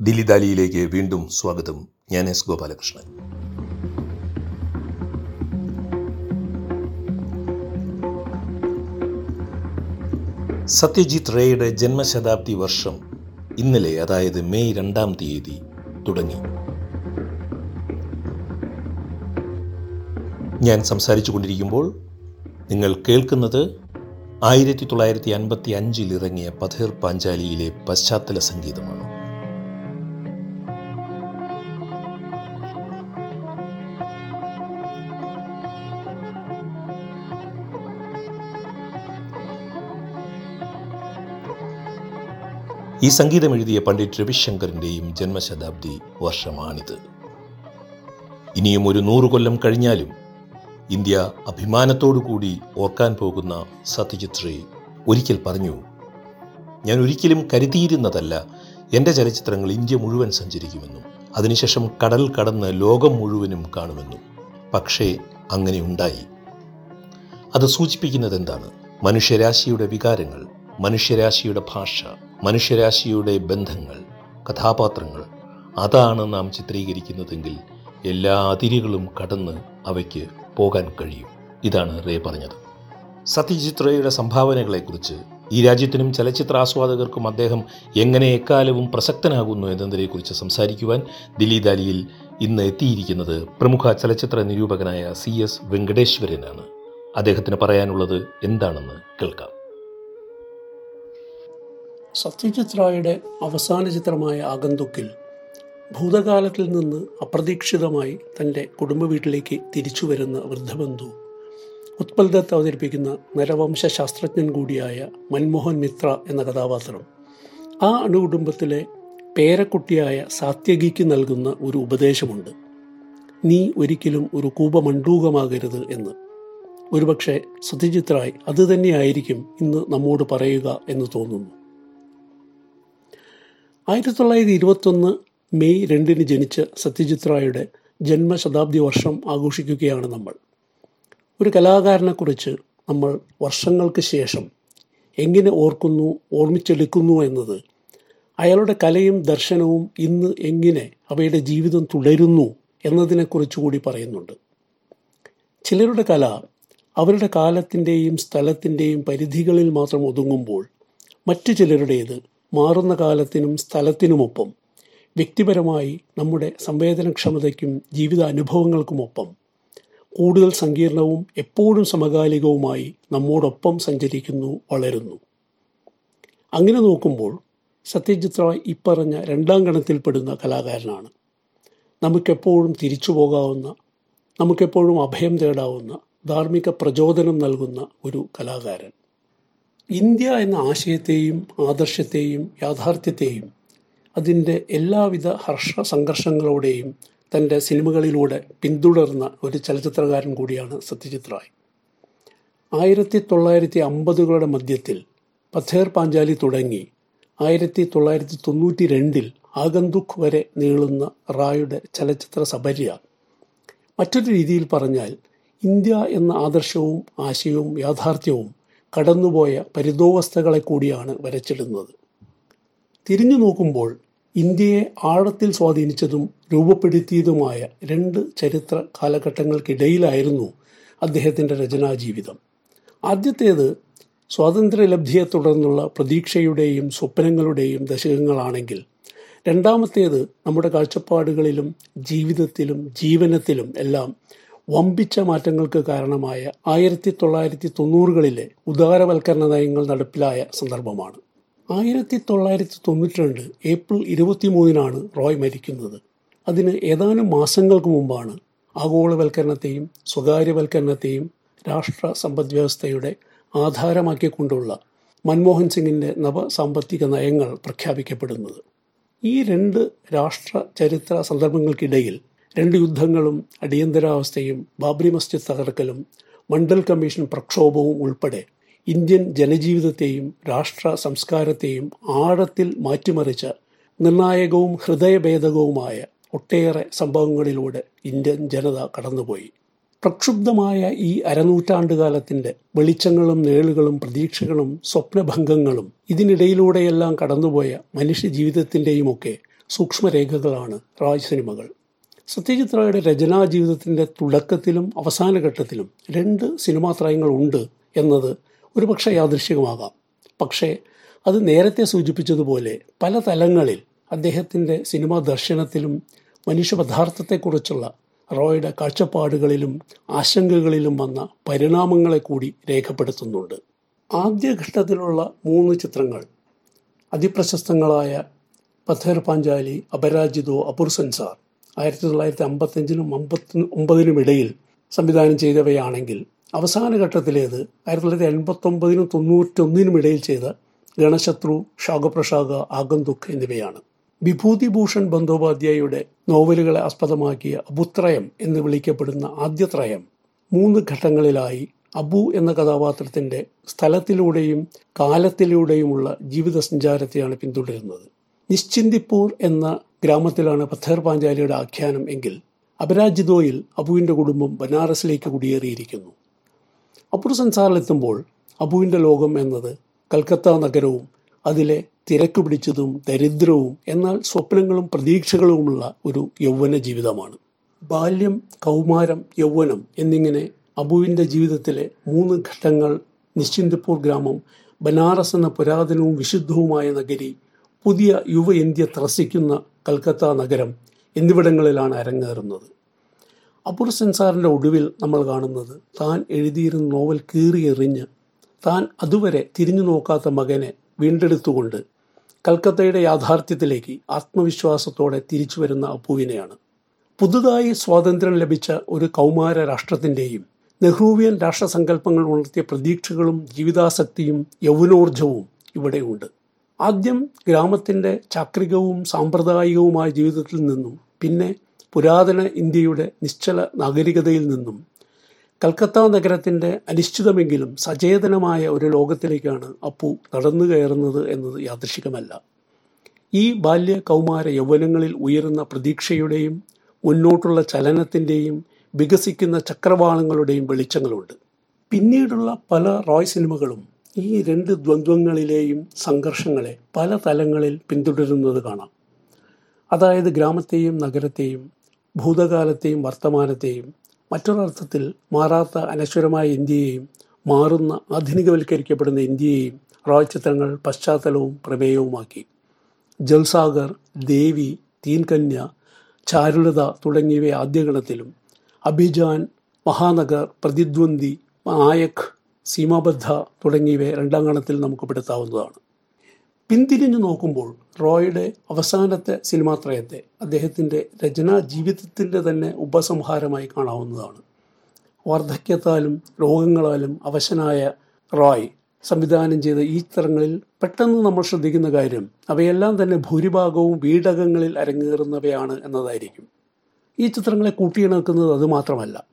ദില്ലിദാലിയിലേക്ക് വീണ്ടും സ്വാഗതം. ഞാൻ എസ് ഗോപാലകൃഷ്ണൻ. സത്യജിത് റേയുടെ ജന്മശതാബ്ദി വർഷം ഇന്നലെ അതായത് മെയ് രണ്ടാം തീയതി തുടങ്ങി. ഞാൻ സംസാരിച്ചു കൊണ്ടിരിക്കുമ്പോൾ നിങ്ങൾ കേൾക്കുന്നത് ആയിരത്തി തൊള്ളായിരത്തി അൻപത്തി അഞ്ചിൽ ഇറങ്ങിയ പഥേർ പാഞ്ചാലിയിലെ പശ്ചാത്തല സംഗീതമാണ്. ഈ സംഗീതം എഴുതിയ പണ്ഡിറ്റ് രവിശങ്കറിന്റെയും ജന്മശതാബ്ദി വർഷമാണിത്. ഇനിയും ഒരു നൂറ് കൊല്ലം കഴിഞ്ഞാലും ഇന്ത്യ അഭിമാനത്തോടു കൂടി ഓർക്കാൻ പോകുന്ന സത്യജിത് റേ ഒരിക്കൽ പറഞ്ഞു ഞാൻ ഒരിക്കലും കരുതിയിരുന്നതല്ല എന്റെ ചലച്ചിത്രങ്ങൾ ഇന്ത്യ മുഴുവൻ സഞ്ചരിക്കുമെന്നും അതിനുശേഷം കടൽ കടന്ന് ലോകം മുഴുവനും കാണുമെന്നും. പക്ഷേ അങ്ങനെ ഉണ്ടായി. അത് സൂചിപ്പിക്കുന്നത് എന്താണ്? മനുഷ്യരാശിയുടെ വികാരങ്ങൾ മനുഷ്യരാശിയുടെ ഭാഷ. മനുഷ്യരാശിയുടെ ബന്ധങ്ങൾ കഥാപാത്രങ്ങൾ. അതാണ് നാം ചിത്രീകരിക്കുന്നതെങ്കിൽ എല്ലാ അതിരുകളും കടന്ന് അവയ്ക്ക് പോകാൻ കഴിയും. ഇതാണ് റേ പറഞ്ഞത്. സത്യജിത് റേയുടെ സംഭാവനകളെക്കുറിച്ച് ഈ രാജ്യത്തിനും ചലച്ചിത്ര ആസ്വാദകർക്കും അദ്ദേഹം എങ്ങനെ എക്കാലവും പ്രസക്തനാകുന്നു എന്നതിനെക്കുറിച്ച് സംസാരിക്കുവാൻ ദില്ലി ദാലിയിൽ ഇന്ന് എത്തിയിരിക്കുന്നത് പ്രമുഖ ചലച്ചിത്ര നിരൂപകനായ സി എസ് വെങ്കടേശ്വരനാണ്. അദ്ദേഹത്തിന് പറയാനുള്ളത് എന്താണെന്ന് കേൾക്കാം. സത്യജിത് റായുടെ അവസാന ചിത്രമായ ആഗന്തുക്കിൽ ഭൂതകാലത്തിൽ നിന്ന് അപ്രതീക്ഷിതമായി തന്റെ കുടുംബ വീട്ടിലേക്ക് തിരിച്ചു വരുന്ന വൃദ്ധബന്ധു ഉത്പൽ ദത്ത് അവതരിപ്പിക്കുന്ന നരവംശ ശാസ്ത്രജ്ഞൻ കൂടിയായ മൻമോഹൻ മിത്ര എന്ന കഥാപാത്രം. ആ അണുകുടുംബത്തിലെ പേരക്കുട്ടിയായ സാത്യകിക്ക് നൽകുന്ന ഒരു ഉപദേശമുണ്ട്. നീ ഒരിക്കലും ഒരു കൂപമണ്ടൂകമാകരുത് എന്ന്. ഒരുപക്ഷെ സത്യജിത് റായ് അത് തന്നെയായിരിക്കും ഇന്ന് നമ്മോട് പറയുക എന്ന് തോന്നുന്നു. ആയിരത്തി തൊള്ളായിരത്തി ഇരുപത്തൊന്ന് മെയ് രണ്ടിന് ജനിച്ച സത്യജിത് റായുടെ ജന്മശതാബ്ദി വർഷം ആഘോഷിക്കുകയാണ് നമ്മൾ. ഒരു കലാകാരനെക്കുറിച്ച് നമ്മൾ വർഷങ്ങൾക്ക് ശേഷം എങ്ങനെ ഓർക്കുന്നു ഓർമ്മിച്ചെടുക്കുന്നു എന്നത് അയാളുടെ കലയും ദർശനവും ഇന്ന് എങ്ങനെ അവയുടെ ജീവിതം തുടരുന്നു എന്നതിനെക്കുറിച്ച് കൂടി പറയുന്നുണ്ട്. ചിലരുടെ കല അവരുടെ കാലത്തിന്റെയും സ്ഥലത്തിന്റെയും പരിധികളിൽ മാത്രം ഒതുങ്ങുമ്പോൾ മറ്റു ചിലരുടേത് മാറുന്ന കാലത്തിനും സ്ഥലത്തിനുമൊപ്പം വ്യക്തിപരമായി നമ്മുടെ സംവേദനക്ഷമതയ്ക്കും ജീവിത അനുഭവങ്ങൾക്കുമൊപ്പം കൂടുതൽ സങ്കീർണവും എപ്പോഴും സമകാലികവുമായി നമ്മോടൊപ്പം സഞ്ചരിക്കുന്നു വളരുന്നു. അങ്ങനെ നോക്കുമ്പോൾ സത്യജിത് റായ് ഇപ്പറഞ്ഞ രണ്ടാം ഗണത്തിൽപ്പെടുന്ന കലാകാരനാണ്. നമുക്കെപ്പോഴും തിരിച്ചു പോകാവുന്ന നമുക്കെപ്പോഴും അഭയം തേടാവുന്ന ധാർമ്മിക പ്രചോദനം നൽകുന്ന ഒരു കലാകാരൻ. ഇന്ത്യ എന്ന ആശയത്തെയും ആദർശത്തെയും യാഥാർത്ഥ്യത്തെയും അതിന്റെ എല്ലാവിധ ഹർഷ സംഘർഷങ്ങളോടെയും തന്റെ സിനിമകളിലൂടെ പിന്തുടർന്ന ഒരു ചലച്ചിത്രകാരൻ കൂടിയാണ് സത്യജിത് റായ്. ആയിരത്തി തൊള്ളായിരത്തി അമ്പതുകളുടെ മധ്യത്തിൽ പഥേർ പാഞ്ചാലി തുടങ്ങി ആയിരത്തി തൊള്ളായിരത്തി തൊണ്ണൂറ്റി രണ്ടിൽ ആഗന്തുക് വരെ നീളുന്ന റായുടെ ചലച്ചിത്ര സബര്യ മറ്റൊരു രീതിയിൽ പറഞ്ഞാൽ ഇന്ത്യ എന്ന ആദർശവും ആശയവും യാഥാർത്ഥ്യവും കടന്നുപോയ പരിതോവസ്ഥകളെ കൂടിയാണ് വരച്ചിടുന്നത്. തിരിഞ്ഞു നോക്കുമ്പോൾ ഇന്ത്യയെ ആഴത്തിൽ സ്വാധീനിച്ചതും രൂപപ്പെടുത്തിയതുമായ രണ്ട് ചരിത്ര കാലഘട്ടങ്ങൾക്കിടയിലായിരുന്നു അദ്ദേഹത്തിന്റെ രചനാജീവിതം. ആദ്യത്തേത് സ്വാതന്ത്ര്യലബ്ധിയെ തുടർന്നുള്ള പ്രതീക്ഷയുടെയും സ്വപ്നങ്ങളുടെയും ദശകങ്ങളാണെങ്കിൽ രണ്ടാമത്തേത് നമ്മുടെ കാഴ്ചപ്പാടുകളിലും ജീവിതത്തിലും ജീവനത്തിലും എല്ലാം വമ്പിച്ച മാറ്റങ്ങൾക്ക് കാരണമായ ആയിരത്തി തൊള്ളായിരത്തി തൊണ്ണൂറുകളിലെ ഉദാരവൽക്കരണ നയങ്ങൾ നടപ്പിലായ സന്ദർഭമാണ്. ആയിരത്തി തൊള്ളായിരത്തി തൊണ്ണൂറ്റി രണ്ട് ഏപ്രിൽ ഇരുപത്തിമൂന്നിനാണ് റോയ് മരിക്കുന്നത്. അതിന് ഏതാനും മാസങ്ങൾക്ക് മുമ്പാണ് ആഗോളവൽക്കരണത്തെയും സ്വകാര്യവൽക്കരണത്തെയും രാഷ്ട്ര സമ്പദ്വ്യവസ്ഥയുടെ ആധാരമാക്കിക്കൊണ്ടുള്ള മൻമോഹൻ സിംഗിന്റെ നവസാമ്പത്തിക നയങ്ങൾ പ്രഖ്യാപിക്കപ്പെടുന്നത്. ഈ രണ്ട് രാഷ്ട്ര ചരിത്ര സന്ദർഭങ്ങൾക്കിടയിൽ രണ്ട് യുദ്ധങ്ങളും അടിയന്തരാവസ്ഥയും ബാബ്രി മസ്ജിദ് തകർക്കലും മണ്ഡൽ കമ്മീഷൻ പ്രക്ഷോഭവും ഉൾപ്പെടെ ഇന്ത്യൻ ജനജീവിതത്തെയും രാഷ്ട്ര സംസ്കാരത്തെയും ആഴത്തിൽ മാറ്റിമറിച്ച നിർണായകവും ഹൃദയഭേദകവുമായ ഒട്ടേറെ സംഭവങ്ങളിലൂടെ ഇന്ത്യൻ ജനത കടന്നുപോയി. പ്രക്ഷുബ്ധമായ ഈ അരനൂറ്റാണ്ടുകാലത്തിന്റെ വെളിച്ചങ്ങളും നേളുകളും പ്രതീക്ഷകളും സ്വപ്നഭംഗങ്ങളും ഇതിനിടയിലൂടെയെല്ലാം കടന്നുപോയ മനുഷ്യ ജീവിതത്തിന്റെയുമൊക്കെ സൂക്ഷ്മരേഖകളാണ് റായ് സിനിമകൾ. സത്യജിത് രചനാ ജീവിതത്തിന്റെ തുടക്കത്തിലും അവസാന ഘട്ടത്തിലും രണ്ട് സിനിമാ ത്രയങ്ങൾ ഉണ്ട് എന്നത് ഒരുപക്ഷെ യാദൃശ്ചികമാകാം. പക്ഷേ അത് നേരത്തെ സൂചിപ്പിച്ചതുപോലെ പല തലങ്ങളിൽ അദ്ദേഹത്തിന്റെ സിനിമാ ദർശനത്തിലും മനുഷ്യ പദാർത്ഥത്തെക്കുറിച്ചുള്ള റോയുടെ കാഴ്ചപ്പാടുകളിലും ആശങ്കകളിലും വന്ന പരിണാമങ്ങളെ കൂടി രേഖപ്പെടുത്തുന്നുണ്ട്. ആദ്യഘട്ടത്തിലുള്ള മൂന്ന് ചിത്രങ്ങൾ അതിപ്രശസ്തങ്ങളായ പഥേർ പാഞ്ചാലി അപരാജിതോ അപുർ സെൻസാർ ആയിരത്തി തൊള്ളായിരത്തി അമ്പത്തഞ്ചിനും അമ്പത്തി ഒമ്പതിനും ഇടയിൽ സംവിധാനം ചെയ്തവയാണെങ്കിൽ അവസാന ഘട്ടത്തിലേത് ആയിരത്തി തൊള്ളായിരത്തി എൺപത്തൊമ്പതിനും തൊണ്ണൂറ്റൊന്നിനും ഇടയിൽ ചെയ്ത ഗണശത്രു ഷാഗപ്രഷാഗ ആഗന്തുക് എന്നിവയാണ്. വിഭൂതിഭൂഷൺ ബന്ദോപാധ്യായയുടെ നോവലുകളെ ആസ്പദമാക്കിയ അബുത്രയം എന്ന് വിളിക്കപ്പെടുന്ന ആദ്യത്രയം മൂന്ന് ഘട്ടങ്ങളിലായി അബു എന്ന കഥാപാത്രത്തിന്റെ സ്ഥലത്തിലൂടെയും കാലത്തിലൂടെയുമുള്ള ജീവിത സഞ്ചാരത്തെയാണ് പിന്തുടരുന്നത്. നിശ്ചിന്തിപ്പൂർ എന്ന ഗ്രാമത്തിലാണ് പഥേർ പാഞ്ചാലിയുടെ ആഖ്യാനം എങ്കിൽ അപരാജിതോയിൽ അബുവിന്റെ കുടുംബം ബനാറസിലേക്ക് കുടിയേറിയിരിക്കുന്നു. അപ്പുറ സംസാറിലെത്തുമ്പോൾ അബുവിന്റെ ലോകം എന്നത് കൽക്കത്ത നഗരവും അതിലെ തിരക്ക് പിടിച്ചതും ദരിദ്രവും എന്നാൽ സ്വപ്നങ്ങളും പ്രതീക്ഷകളുമുള്ള ഒരു യൗവന ജീവിതമാണ്. ബാല്യം കൗമാരം യൗവനം എന്നിങ്ങനെ അബുവിന്റെ ജീവിതത്തിലെ മൂന്ന് ഘട്ടങ്ങൾ നിശ്ചിന്തപൂർ ഗ്രാമം ബനാറസ് എന്ന പുരാതനവും വിശുദ്ധവുമായ നഗരി പുതിയ യുവ ഇന്ത്യ ത്രസിക്കുന്ന കൽക്കത്ത നഗരം എന്നിവിടങ്ങളിലാണ് അരങ്ങേറുന്നത്. അപ്പുർ സെൻസാറിന്റെ ഒടുവിൽ നമ്മൾ കാണുന്നത് താൻ എഴുതിയിരുന്ന നോവൽ കീറിയെറിഞ്ഞ് താൻ അതുവരെ തിരിഞ്ഞു നോക്കാത്ത മകനെ വീണ്ടെടുത്തുകൊണ്ട് കൽക്കത്തയുടെ യാഥാർത്ഥ്യത്തിലേക്ക് ആത്മവിശ്വാസത്തോടെ തിരിച്ചു വരുന്ന അപ്പുവിനെയാണ്. പുതുതായി സ്വാതന്ത്ര്യം ലഭിച്ച ഒരു കൗമാര രാഷ്ട്രത്തിന്റെയും നെഹ്റുവിയൻ രാഷ്ട്രസങ്കല്പങ്ങൾ ഉണർത്തിയ പ്രതീക്ഷകളും ജീവിതാസക്തിയും യൗവനോർജവും ഇവിടെയുണ്ട്. ആദ്യം ഗ്രാമത്തിന്റെ ചാക്രികവും സാമ്പ്രദായികവുമായ ജീവിതത്തിൽ നിന്നും പിന്നെ പുരാതന ഇന്ത്യയുടെ നിശ്ചല നാഗരികതയിൽ നിന്നും കൽക്കത്ത നഗരത്തിന്റെ അനിശ്ചിതമെങ്കിലും സചേതനമായ ഒരു ലോകത്തിലേക്കാണ് അപ്പു നടന്നു കയറുന്നത് എന്നത് യാദൃശികമല്ല. ഈ ബാല്യ കൗമാര യൗവനങ്ങളിൽ ഉയരുന്ന പ്രതീക്ഷയുടെയും മുന്നോട്ടുള്ള ചലനത്തിന്റെയും വികസിക്കുന്ന ചക്രവാളങ്ങളുടെയും വെളിച്ചങ്ങളുണ്ട്. പിന്നീടുള്ള പല റോയ് സിനിമകളും ഈ രണ്ട് ദ്വന്ദ്വങ്ങളിലെയും സംഘർഷങ്ങളെ പല തലങ്ങളിൽ പിന്തുടരുന്നത് കാണാം. അതായത് ഗ്രാമത്തെയും നഗരത്തെയും ഭൂതകാലത്തെയും വർത്തമാനത്തെയും മറ്റൊരർത്ഥത്തിൽ മാറാത്ത അനശ്വരമായ ഇന്ത്യയെയും മാറുന്ന ആധുനികവൽക്കരിക്കപ്പെടുന്ന ഇന്ത്യയെയും റോയ് ചിത്രങ്ങൾ പശ്ചാത്തലവും പ്രമേയവുമാക്കി. ജൽസാഗർ ദേവി തീൻകന്യ ചാരുലത തുടങ്ങിയവ ആദ്യഗണത്തിലും അഭിജാൻ മഹാനഗർ പ്രതിദ്വന്ദി നായക് സീമാബദ്ധ തുടങ്ങിയവ രണ്ടാം ഗണത്തിൽ നമുക്ക് പെടുത്താവുന്നതാണ്. പിന്തിരിഞ്ഞു നോക്കുമ്പോൾ റോയുടെ അവസാനത്തെ സിനിമാത്രയത്തെ അദ്ദേഹത്തിന്റെ രചനാ ജീവിതത്തിന്റെ തന്നെ ഉപസംഹാരമായി കാണാവുന്നതാണ്. വാർദ്ധക്യത്താലും രോഗങ്ങളാലും അവശനായ റോയ് സംവിധാനം ചെയ്ത ഈ ചിത്രങ്ങളിൽ പെട്ടെന്ന് നമ്മൾ ശ്രദ്ധിക്കുന്ന കാര്യം അവയെല്ലാം തന്നെ ഭൂരിഭാഗവും വീടകങ്ങളിൽ അരങ്ങേറുന്നവയാണ് എന്നതായിരിക്കും. ഈ ചിത്രങ്ങളെ കൂട്ടിയിണക്കുന്നത് അതുമാത്രമല്ല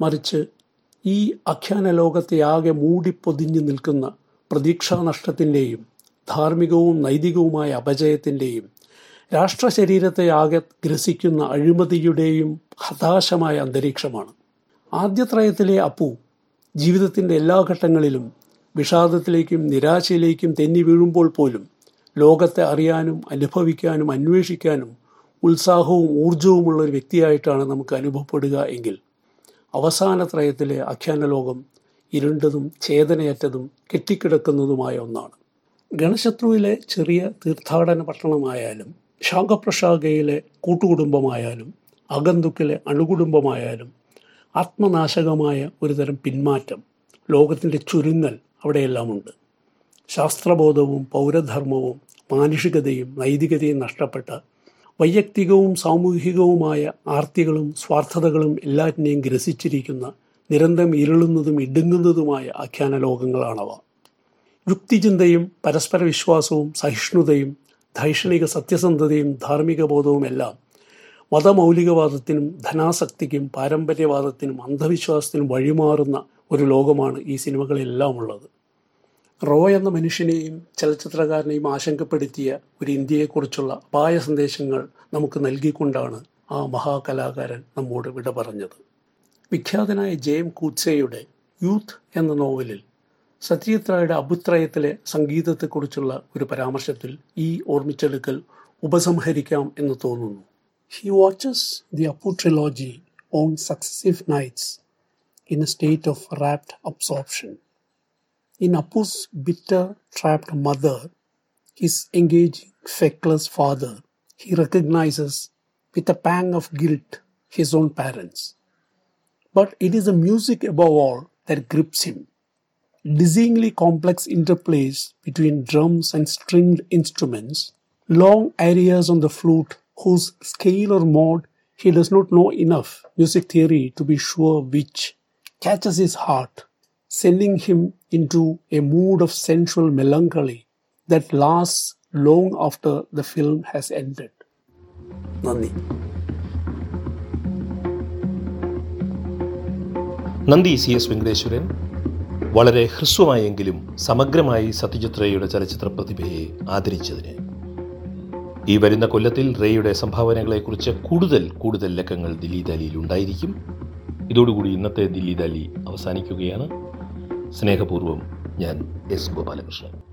മറിച്ച് ഈ ആഖ്യാന ലോകത്തെ ആകെ മൂടിപ്പൊതിഞ്ഞു നിൽക്കുന്ന പ്രതീക്ഷാനഷ്ടത്തിന്റെയും ധാർമ്മികവും നൈതികവുമായ അപജയത്തിന്റെയും രാഷ്ട്രശരീരത്തെ ആകെ ഗ്രസിക്കുന്ന അഴിമതിയുടെയും ഹതാശമായ അന്തരീക്ഷമാണ്. ആദ്യത്രയത്തിലെ അപ്പു ജീവിതത്തിന്റെ എല്ലാ ഘട്ടങ്ങളിലും വിഷാദത്തിലേക്കും നിരാശയിലേക്കും തെന്നി വീഴുമ്പോൾ പോലും ലോകത്തെ അറിയാനും അനുഭവിക്കാനും അന്വേഷിക്കാനും ഉത്സാഹവും ഊർജവുമുള്ള ഒരു വ്യക്തിയായിട്ടാണ് നമുക്ക് അനുഭവപ്പെടുക എങ്കിൽ അവസാന ത്രയത്തിലെ ആഖ്യാനലോകം ഇരുണ്ടതും ചേതനയറ്റതും കെട്ടിക്കിടക്കുന്നതുമായ ഒന്നാണ്. ഗണശത്രുവിലെ ചെറിയ തീർത്ഥാടന പട്ടണമായാലും ശാഖപ്രശാഖയിലെ കൂട്ടുകുടുംബമായാലും അഗന്തുക്കിലെ അണുകുടുംബമായാലും ആത്മനാശകമായ ഒരുതരം പിന്മാറ്റം ലോകത്തിന്റെ ചുരുങ്ങൽ അവിടെയെല്ലാമുണ്ട് ശാസ്ത്രബോധവും പൗരധർമ്മവും മാനുഷികതയും നൈതികതയും നഷ്ടപ്പെട്ട വൈയക്തികവും സാമൂഹികവുമായ ആർത്തികളും സ്വാർത്ഥതകളും എല്ലാറ്റിനെയും ഗ്രസിച്ചിരിക്കുന്ന നിരന്തരം ഇരുളുന്നതും ഇടുങ്ങുന്നതുമായ ആഖ്യാന ലോകങ്ങളാണവ യുക്തിചിന്തയും പരസ്പര വിശ്വാസവും സഹിഷ്ണുതയും ധൈഷണിക സത്യസന്ധതയും ധാർമ്മിക ബോധവും എല്ലാം മതമൗലികവാദത്തിനും ധനാസക്തിക്കും പാരമ്പര്യവാദത്തിനും അന്ധവിശ്വാസത്തിനും വഴിമാറുന്ന ഒരു ലോകമാണ് ഈ സിനിമകളിലെല്ലാം ഉള്ളത് റോയ് എന്ന മനുഷ്യനെയും ചലച്ചിത്രകാരനെയും ആശങ്കപ്പെടുത്തിയ ഒരു ഇന്ത്യയെക്കുറിച്ചുള്ള അപായ സന്ദേശങ്ങൾ നമുക്ക് നൽകിക്കൊണ്ടാണ് ആ മഹാകലാകാരൻ നമ്മോട് വിട പറഞ്ഞത്. വിഖ്യാതനായ ജെയിം കൂത്സയുടെ യൂത്ത് എന്ന നോവലിൽ സത്യജിത് റായുടെ അഭിത്രയത്തിലെ സംഗീതത്തെക്കുറിച്ചുള്ള ഒരു പരാമർശത്തിൽ ഈ ഓർമ്മിച്ചെടുക്കൽ ഉപസംഹരിക്കാം എന്ന് തോന്നുന്നു. He watches the Apu trilogy on successive nights in a state of rapt absorption In Apu's bitter, trapped mother, his engaging, feckless father, he recognizes with a pang of guilt his own parents. But it is the music above all that grips him. Dizzyingly complex interplays between drums and stringed instruments, long arias on the flute whose scale or mode he does not know enough music theory to be sure which, catches his heart, sending him into a mood of sensual melancholy that lasts long after the film has ended. നന്ദി. നന്ദി C S Venkateswaran. വളരെ ഹ്രസ്വമായെങ്കിലും സമഗ്രമായി സത്യജിത് റേയുടെ ചലച്ചിത്ര പ്രതിഭയെ ആദരിച്ചതിന്. ഈ വരുന്ന കൊല്ലത്തിൽ റേയുടെ സംഭാവനകളെക്കുറിച്ച് കൂടുതൽ കൂടുതൽ ലക്കങ്ങൾ ദില്ലി ദാലിയിൽ ഉണ്ടായിരിക്കും. ഇതോടുകൂടി ഇന്നത്തെ ദില്ലി ദാലി അവസാനിക്കുകയാണ്. സ്നേഹപൂർവം ഞാൻ എസ് ഗോപാലകൃഷ്ണൻ.